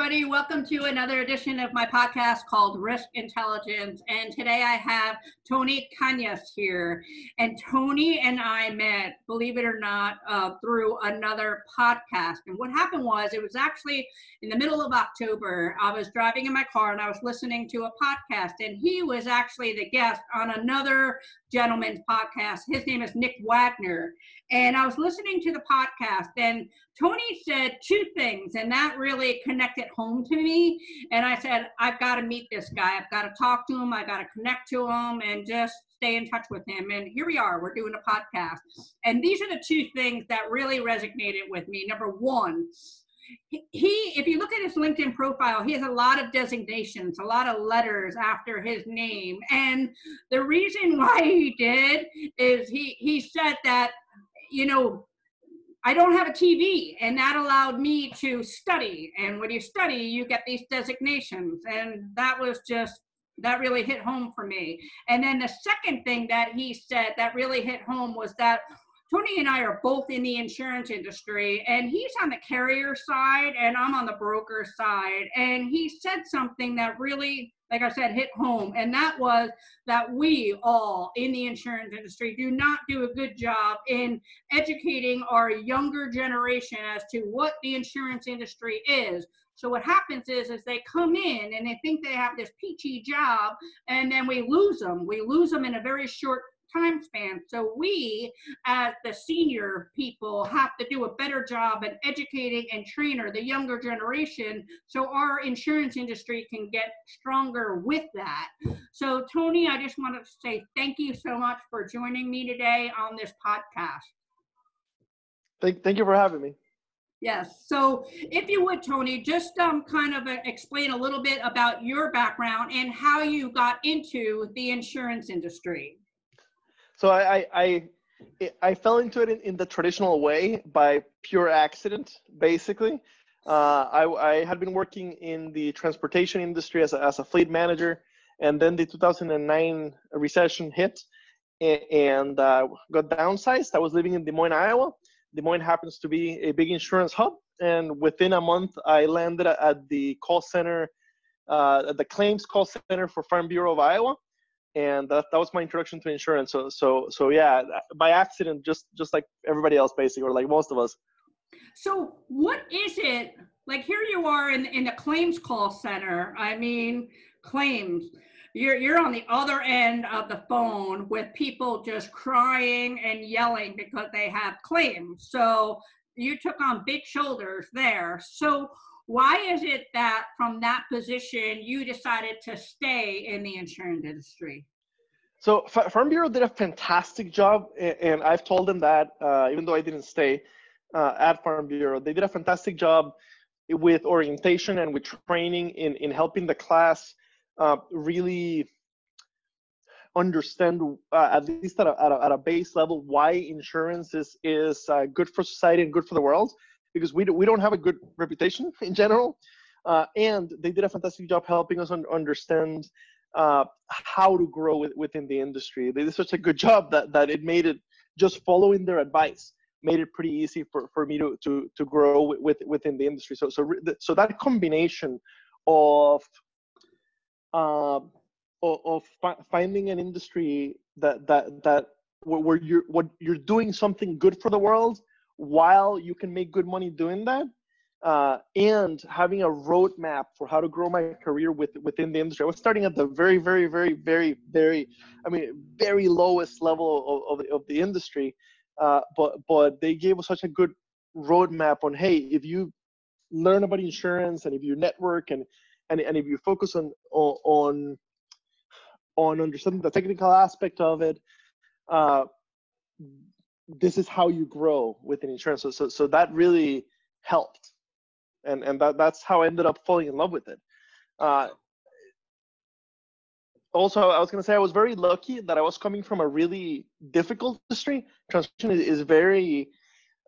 Everybody. Welcome to another edition of my podcast called Risk Intelligence. And today I have Tony Cañas here. And Tony and I met, believe it or not, uh, through another podcast. And what happened was, it was actually in the middle of October. I was driving in my car and I was listening to a podcast. And he was actually the guest on another gentleman's podcast. His name is Nick Wagner. And I was listening to the podcast, and Tony said two things, and that really connected home to me. And I said, I've got to meet this guy. I've got to talk to him. I got to connect to him and just stay in touch with him. And here we are. We're doing a podcast. And these are the two things that really resonated with me. Number one, he if you look at his linkedin profile he has a lot of designations a lot of letters after his name and the reason why he did is he he said that you know, I don't have a TV, and that allowed me to study. And when you study, you get these designations. And that was just, that really hit home for me. And then the second thing that he said that really hit home was that Tony and I are both in the insurance industry, and he's on the carrier side, and I'm on the broker side. And he said something that really like I said, hit home. And that was that we all in the insurance industry do not do a good job in educating our younger generation as to what the insurance industry is. So what happens is, is they come in and they think they have this peachy job, and then we lose them. We lose them in a very short time span. So we, as the senior people, have to do a better job in educating and trainer the younger generation so our insurance industry can get stronger with that. So Tony, I just want to say thank you so much for joining me today on this podcast. Thank, thank you for having me. Yes. So, if you would, Tony, just um, kind of uh, explain a little bit about your background and how you got into the insurance industry. So I I I, fell into it in, in, the traditional way by pure accident, basically. Uh, I, I had been working in the transportation industry as a, as a fleet manager, and then the 2009 recession hit, and, and uh, got downsized. I was living in Des Moines, Iowa. Des Moines happens to be a big insurance hub, and within a month, I landed at the call center, uh, at the claims call center for Farm Bureau of Iowa and that, that was my introduction to insurance. So so so yeah by accident just just like everybody else basically or like most of us. So what is it like here you are in in the claims call center i mean claims. You're you're on the other end of the phone with people just crying and yelling because they have claims. So you took on big shoulders there. So why is it that from that position you decided to stay in the insurance industry? So Farm Bureau did a fantastic job, and I've told them that uh, even though I didn't stay uh, at Farm Bureau, they did a fantastic job with orientation and with training in in helping the class uh, really understand uh, at least at a, at a, at, a, base level why insurance is is uh, good for society and good for the world because we, do, we don't have a good reputation in general. Uh, and they did a fantastic job helping us un- understand uh, how to grow with, within the industry. They did such a good job that, that it made it just following their advice made it pretty easy for, for me to, to, to grow with, with, within the industry. So, so, so that combination of, uh, of, finding an industry that, that, that where you're, what you're doing something good for the world while you can make good money doing that uh, and having a roadmap for how to grow my career with, within the industry. I was starting at the very, very, very, very, very, I mean, very lowest level of, of, of the industry. Uh, but, but they gave us such a good roadmap on, hey, if you learn about insurance and if you network and, and, and if you focus on, on, on understanding the technical aspect of it, uh, this is how you grow with an insurance. So, so, so that really helped. And, and that, that's how I ended up falling in love with it. Uh, also, I was going to say I was very lucky that I was coming from a really difficult industry. Transportation is, is very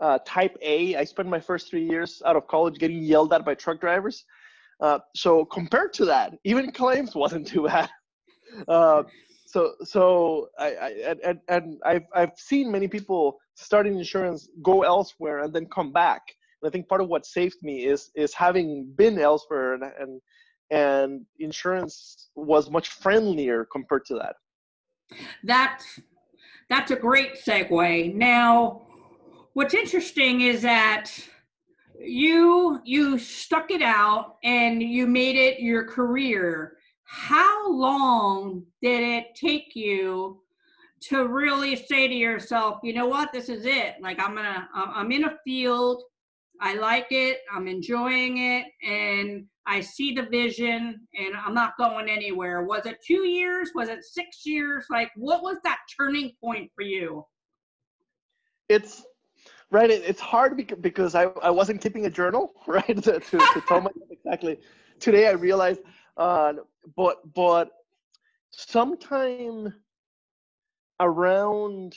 uh, type A. I spent my first three years out of college getting yelled at by truck drivers. Uh, so compared to that, even claims wasn't too bad. Uh, so so I, I and, and I've I've seen many people starting insurance go elsewhere and then come back. And I think part of what saved me is is having been elsewhere and, and and insurance was much friendlier compared to that. That's that's a great segue. Now, what's interesting is that you you stuck it out and you made it your career. How long did it take you to really say to yourself, you know what, this is it. Like I'm gonna I'm in a field, I like it, I'm enjoying it, and I see the vision and I'm not going anywhere. Was it two years? Was it six years? Like, what was that turning point for you? It's right. it's hard because I, I wasn't keeping a journal, right? to, to, to tell myself exactly. Today I realized, uh, but, but sometime around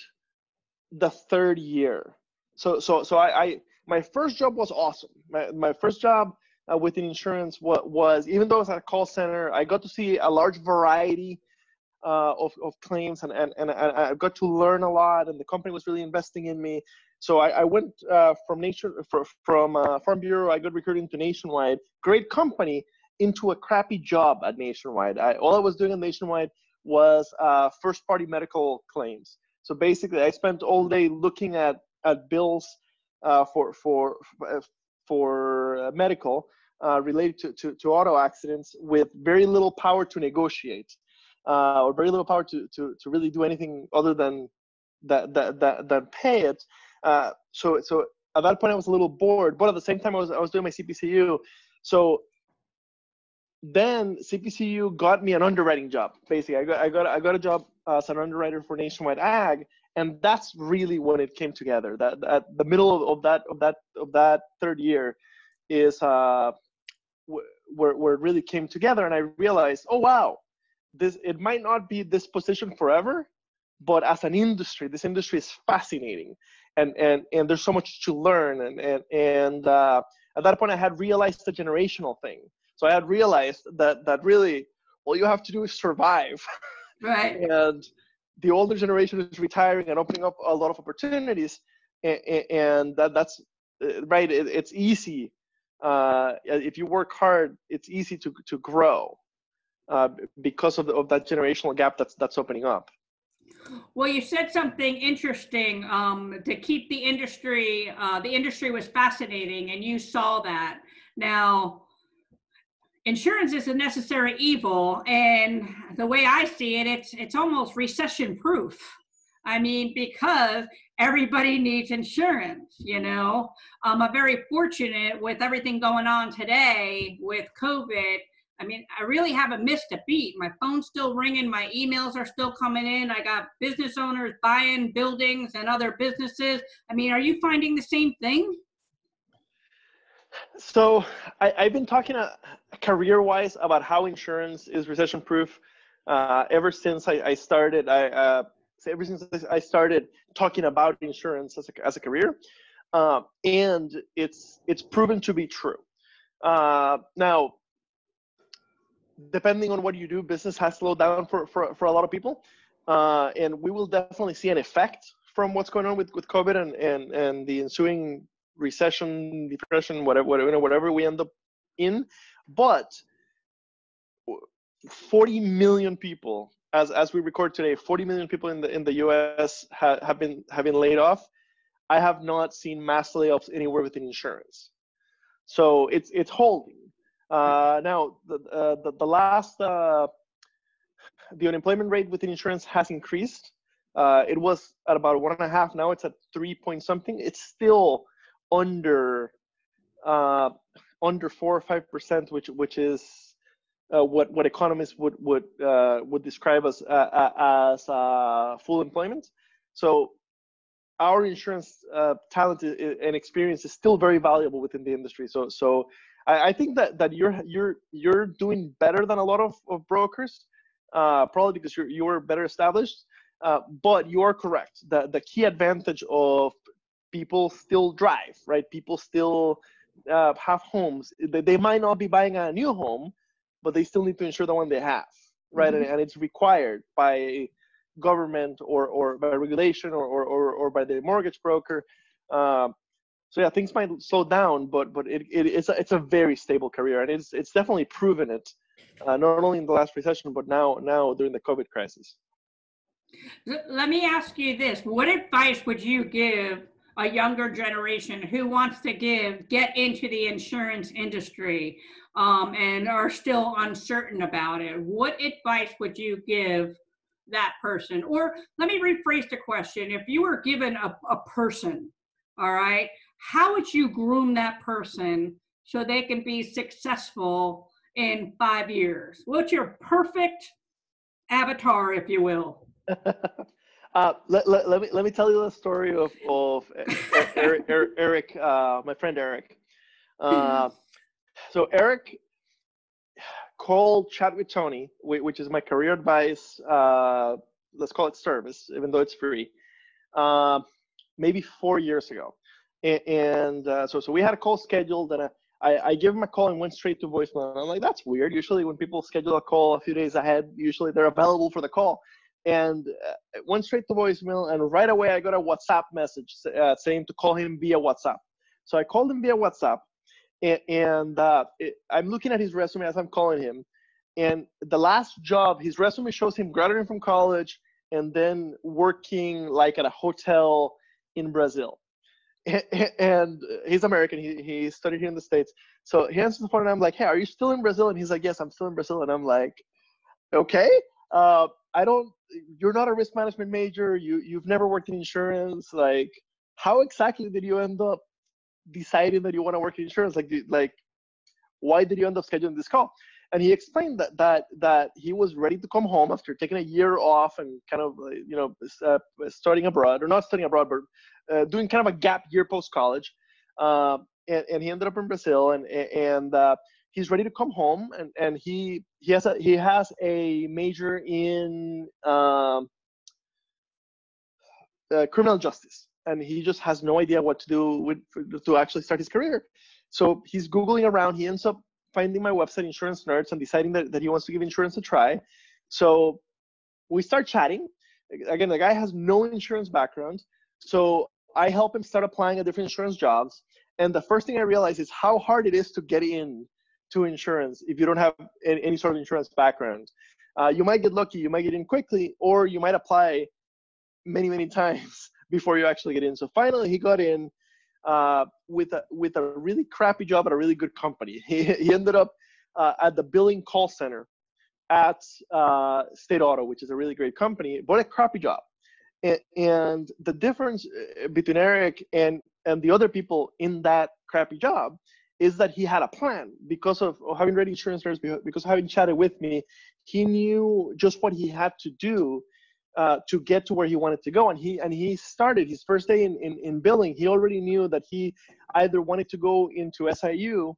the third year. So, so, so I, I my first job was awesome. My, my first job uh, within insurance what was even though it's at a call center i got to see a large variety uh, of, of claims and, and, and i got to learn a lot and the company was really investing in me so i, I went uh, from nation from uh, farm bureau i got recruited into nationwide great company into a crappy job at nationwide I, all i was doing at nationwide was uh, first party medical claims so basically i spent all day looking at at bills uh, for for for uh, medical uh, related to, to, to, auto accidents with very little power to negotiate uh, or very little power to, to, to really do anything other than that, that, that, than pay it. Uh, so, so at that point I was a little bored, but at the same time I was, I was doing my CPCU. So then CPCU got me an underwriting job. Basically, I got I got I got a job as an underwriter for Nationwide Ag, and that's really when it came together. That at the middle of, of that of that of that third year is uh, where where it really came together, and I realized, oh wow, this it might not be this position forever, but as an industry, this industry is fascinating, and and and there's so much to learn, and and and uh, at that point, I had realized the generational thing. So I had realized that that really all you have to do is survive. Right. and the older generation is retiring and opening up a lot of opportunities, and, and that that's uh, right. It, it's easy uh, if you work hard, it's easy to to grow uh, because of the, of that generational gap that's that's opening up. Well, you said something interesting um, to keep the industry. Uh, the industry was fascinating, and you saw that. Now, insurance is a necessary evil, and the way I see it, it's it's almost recession proof. I mean, because everybody needs insurance, you know. Um, I'm a very fortunate with everything going on today with COVID. I mean, I really haven't missed a beat. My phone's still ringing, my emails are still coming in. I got business owners buying buildings and other businesses. I mean, are you finding the same thing? So, I, have been talking uh, career wise about how insurance is recession proof uh, ever since I, I started. I, uh, ever since I started talking about insurance as a, as a career, uh, and it's it's proven to be true. Uh, now, depending on what you do, business has slowed down for for, for a lot of people, uh, and we will definitely see an effect from what's going on with, with COVID and, and and the ensuing recession, depression, whatever whatever whatever we end up in, but 40 million people as as we record today, 40 million people in the in the U.S. Ha, have been have been laid off. I have not seen mass layoffs anywhere within insurance, so it's it's holding. Uh, now the, uh, the the last uh, the unemployment rate within insurance has increased. Uh, it was at about one and a half. Now it's at three point something. It's still under uh, under four or five percent, which which is uh, what what economists would would uh, would describe as uh, uh as uh, full employment. So our insurance talent and experience is still very valuable within the industry. So so I, I, think that that you're you're you're doing better than a lot of, of brokers uh, probably because you're you're better established. Uh, but you are correct. The the key advantage of people still drive, right? People still uh, have homes. They, they might not be buying a new home, but they still need to insure the one they have, right? Mm-hmm. And, and it's required by government or, or by regulation or, or, or, or by the mortgage broker. Uh, so yeah, things might slow down, but but it, it it's a, it's a very stable career, and it's it's definitely proven it, uh, not only in the last recession, but now now during the COVID crisis. Let me ask you this: What advice would you give a younger generation who wants to give get into the insurance industry um, and are still uncertain about it? What advice would you give that person? Or let me rephrase the question: If you were given a, a person, all right, how would you groom that person so they can be successful in five years? What's your perfect avatar, if you will? uh, let, let, let, me let me tell you the story of of Eric, Eric uh, my friend Eric. Uh, so Eric called chat with Tony, which is my career advice. Uh, let's call it service, even though it's free. Uh, maybe four years ago, and, and uh, so so we had a call scheduled, and I, I give him a call and went straight to voicemail. I'm like, that's weird. Usually, when people schedule a call a few days ahead, usually they're available for the call and uh, went straight to voicemail. And right away, I got a WhatsApp message uh, saying to call him via WhatsApp. So I called him via WhatsApp, and, and uh, it, I'm looking at his resume as I'm calling him. And the last job, his resume shows him graduating from college and then working like at a hotel in Brazil. And he's American. He, he studied here in the States. So he answers the phone and I'm like, hey, are you still in Brazil? And he's like, yes, I'm still in Brazil. And I'm like, okay. Uh, I don't. You're not a risk management major. You you've never worked in insurance. Like, how exactly did you end up deciding that you want to work in insurance? Like, like, why did you end up scheduling this call? And he explained that that that he was ready to come home after taking a year off and kind of uh, you know uh, abroad or not studying abroad, but uh, doing kind of a gap year post college. Uh, and, and he ended up in Brazil and and uh, he's ready to come home and, and he he has a he has a major in um, uh, criminal justice and he just has no idea what to do with to actually start his career. So he's googling around. He ends up finding my website insurance nerds and deciding that, that he wants to give insurance a try. So we start chatting. Again the guy has no insurance background so i help him start applying at different insurance jobs and the first thing i realize is how hard it is to get in to insurance if you don't have any, sort of insurance background. Uh, you might get lucky, you might get in quickly, or you might apply many, many times before you actually get in. So finally, he got in uh, with a with a really crappy job at a really good company. He he ended up uh, at the billing call center at uh, State Auto, which is a really great company, but a crappy job. And, and the difference uh, between Eric and and the other people in that crappy job is that he had a plan because of, having read insurance nerds, because having chatted with me. He knew just what he had to do uh, to get to where he wanted to go, and he and he started his first day in, in, in billing. He already knew that he either wanted to go into SIU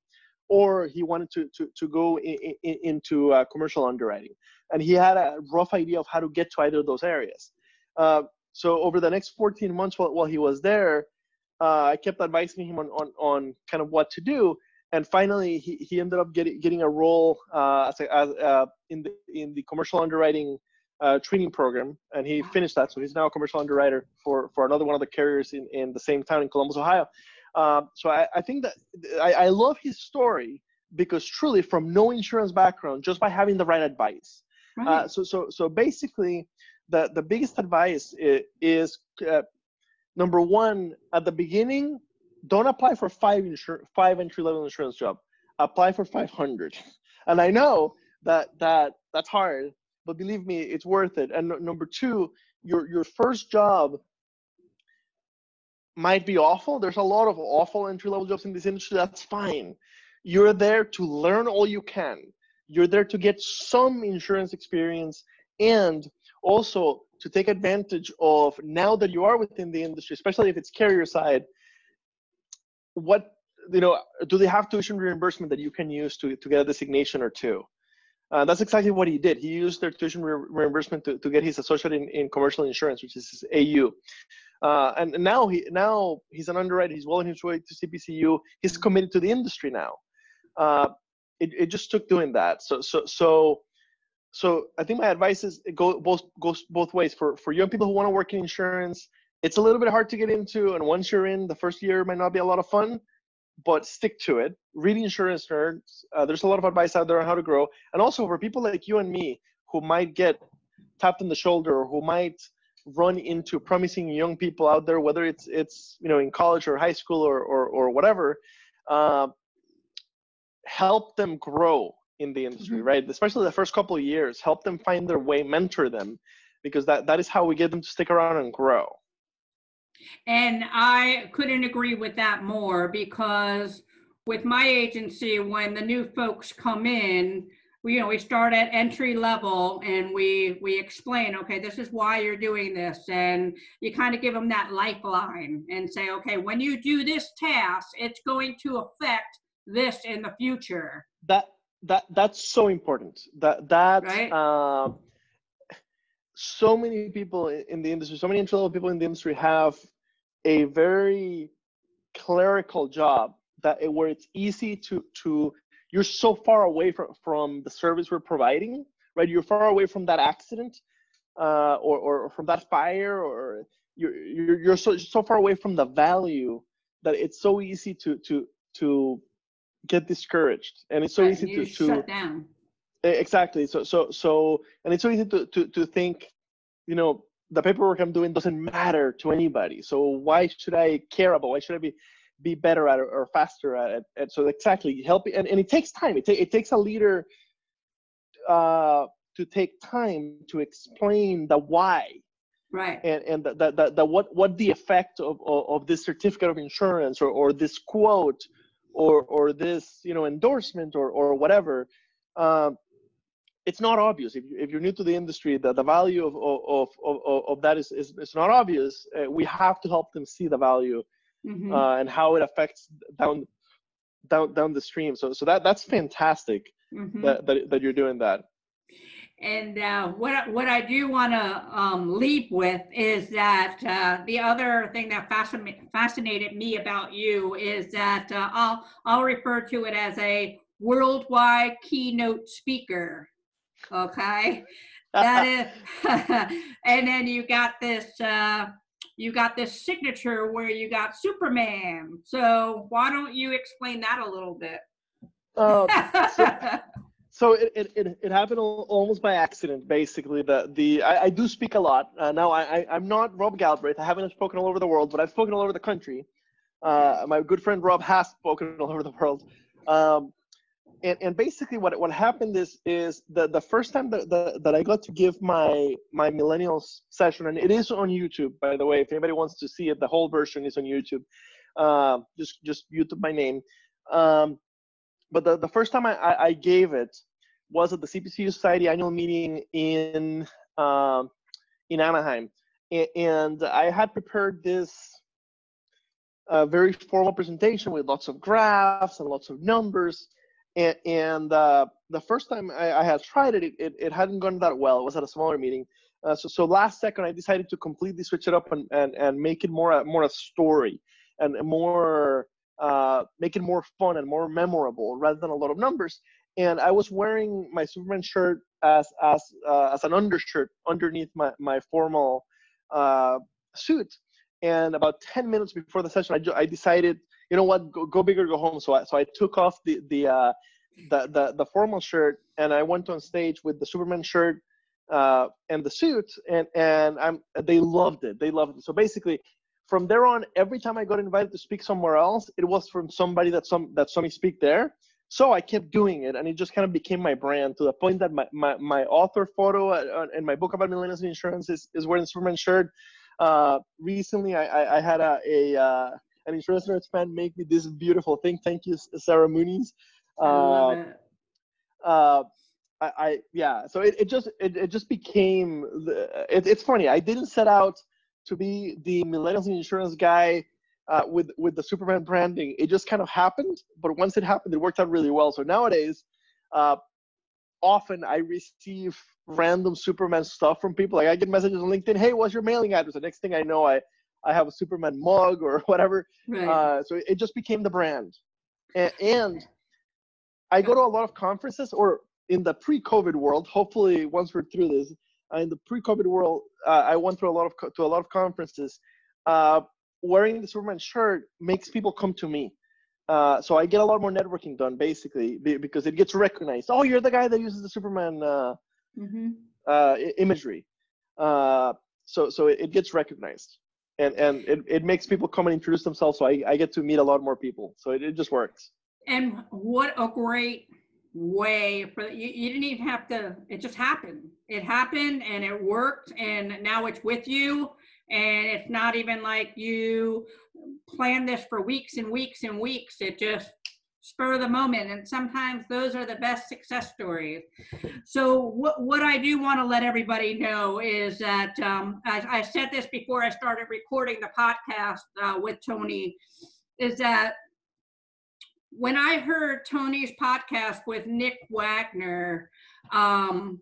or he wanted to to, to go in, in, into uh, commercial underwriting, and he had a rough idea of how to get to either of those areas. Uh, so over the next 14 months while, while he was there, uh, I kept advising him on, on, on kind of what to do. And finally, he, he ended up getting, getting a role uh, as, a, as uh, in, the, in the commercial underwriting uh, training program. And he finished that. So he's now a commercial underwriter for, for another one of the carriers in, in the same town in Columbus, Ohio. Um, so I, I think that I, I love his story because truly from no insurance background, just by having the right advice. Uh, right. so, so, so basically, the, the biggest advice is, is uh, number one, at the beginning, don't apply for five insur- five entry level insurance job. Apply for 500. And I know that that that's hard, but believe me, it's worth it. And number two, your your first job might be awful. There's a lot of awful entry level jobs in this industry. That's fine. You're there to learn all you can. You're there to get some insurance experience and also to take advantage of now that you are within the industry, especially if it's carrier side, what you know, do they have tuition reimbursement that you can use to, to get a designation or two? Uh, that's exactly what he did. He used their tuition re- reimbursement to, to get his associate in, in commercial insurance, which is his AU. Uh, and, now he now he's an underwriter. He's well on his way to CPCU. He's committed to the industry now. Uh, it, it just took doing that. So so so so I think my advice is it go both goes both ways for for young people who want to work in insurance. It's a little bit hard to get into, and once you're in, the first year might not be a lot of fun, but stick to it. Read insurance nerds. Uh, there's a lot of advice out there on how to grow, and also for people like you and me who might get tapped on the shoulder or who might run into promising young people out there, whether it's it's you know in college or high school or or, or whatever. Uh, help them grow in the industry, mm-hmm. right? Especially the first couple of years, help them find their way, mentor them, because that that is how we get them to stick around and grow. And I couldn't agree with that more because with my agency, when the new folks come in, we you know we start at entry level and we we explain okay this is why you're doing this and you kind of give them that lifeline and say okay when you do this task it's going to affect this in the future that that that's so important that that right? uh, so many people in the industry so many entry level people in the industry have a very clerical job that where it's easy to to you're so far away from from the service we're providing right you're far away from that accident uh, or, or from that fire or you're, you're you're so so far away from the value that it's so easy to to to get discouraged. And it's so right, easy to, to shut down. Exactly. So so so and it's so easy to to, to think you know the paperwork i'm doing doesn't matter to anybody. So why should i care about why should i be be better at it or faster at it and so exactly help and, and it takes time. It, ta- it takes a leader uh, to take time to explain the why. Right. And and the, the, the, the what what the effect of, of, of this certificate of insurance or, or this quote or or this you know endorsement or or whatever um, it's not obvious if, you, if you're new to the industry that the value of of, of, of that is, is, is not obvious uh, we have to help them see the value mm-hmm. uh, and how it affects down down down the stream so so that that's fantastic mm-hmm. that, that that you're doing that and uh, what what I do want to um, leap with is that uh, the other thing that fascin- fascinated me about you is that uh, I'll I'll refer to it as a worldwide keynote speaker. Okay, that is, and then you got this uh, you got this signature where you got Superman. So why don't you explain that a little bit? Um, so, it, it, it, it, happened almost by accident basically the the i, I do speak a lot. Uh, now I, I am not rob galbraith. I haven't spoken all over the world but i've spoken all over the country. Uh, my good friend rob has spoken all over the world. Um, and, and basically what what happened is is the the first time that, that, that i got to give my my millennials session and it is on youtube by the way if anybody wants to see it the whole version is on youtube. Uh, just just youtube my name. Um, but the, the first time I, I gave it was at the CPCU Society annual meeting in um, in Anaheim, and I had prepared this uh, very formal presentation with lots of graphs and lots of numbers. And, and uh, the first time I, I, had tried it, it, it hadn't gone that well. It was at a smaller meeting. Uh, so, so last second, I decided to completely switch it up and, and, and make it more a, more a story and more uh, make it more fun and more memorable rather than a lot of numbers and I was wearing my Superman shirt as as uh, as an undershirt underneath my my formal uh, suit. And about 10 minutes before the session, I, I decided, you know what, go, go big or go home. So I so I took off the the, uh, the the the formal shirt and I went on stage with the Superman shirt uh, and the suit, and and I'm they loved it. They loved it. So basically, from there on, every time I got invited to speak somewhere else, it was from somebody that some that saw me speak there so I kept doing it, and it just kind of became my brand to the point that my, my, my author photo and my book about millennials and insurance is, is wearing Superman shirt. Uh, recently, I, I, I, had a, a uh, an insurance nerds fan make me this beautiful thing. Thank you, Sarah Moonies. Uh, uh, I, I, yeah, so it, it just it, it just became the, it, it's funny. I didn't set out to be the millennials insurance guy uh, with with the Superman branding. It just kind of happened, but once it happened, it worked out really well. So nowadays, uh, often I receive random Superman stuff from people. Like I get messages on LinkedIn, "Hey, what's your mailing address?" The next thing I know, I I have a Superman mug or whatever. Right. Uh, so it just became the brand, and, and I go to a lot of conferences or in the pre-COVID world. Hopefully, once we're through this, uh, in the pre-COVID world, uh, I went through a lot of to a lot of conferences. Wearing the Superman shirt makes people come to me. Uh, so I get a lot more networking done, basically, because it gets recognized. Oh, you're the guy that uses the Superman uh, mm-hmm. uh, imagery. Uh, so so it, it, gets recognized, and and it, it makes people come and introduce themselves. So I, I get to meet a lot more people. So it, it just works. And what a great way for you, you didn't even have to it just happened it happened and it worked and now it's with you and it's not even like you plan this for weeks and weeks and weeks. It just spur the moment. And sometimes those are the best success stories. So what, what i do want to let everybody know is that um, I, I, said this before i started recording the podcast uh, with tony is that when I heard Tony's podcast with Nick Wagner, um,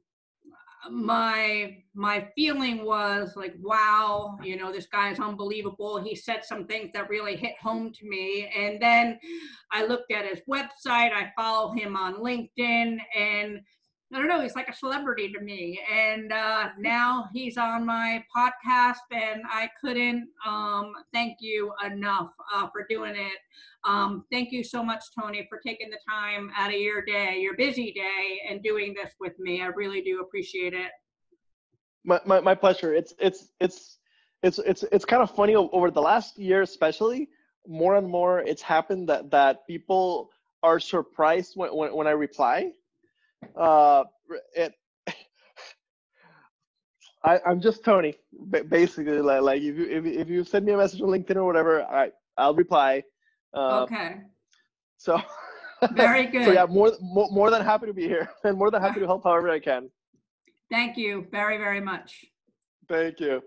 my my feeling was like wow you know this guy is unbelievable. He said some things that really hit home to me. And then i looked at his website. I follow him on linkedin. And I don't know, he's like a celebrity to me. And uh, now he's on my podcast, and I couldn't um, thank you enough uh, for doing it. Um, thank you so much, Tony, for taking the time out of your day, your busy day, and doing this with me. I really do appreciate it. My, my, my pleasure. It's, it's, it's, it's, it's, it's kind of funny over the last year, especially more and more it's happened that, that people are surprised when, when, when I reply uh, it, I, I'm just Tony, basically. Like, like if you if, if you send me a message on LinkedIn or whatever, I I'll reply. Uh, okay. So. Very good. so yeah, more, more more than happy to be here, and more than happy to help however I can. Thank you very very much. Thank you.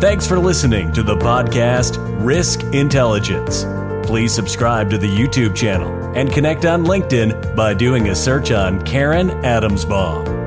Thanks for listening to the podcast Risk Intelligence please subscribe to the YouTube channel and connect on LinkedIn by doing a search on Karen Adamsbaum.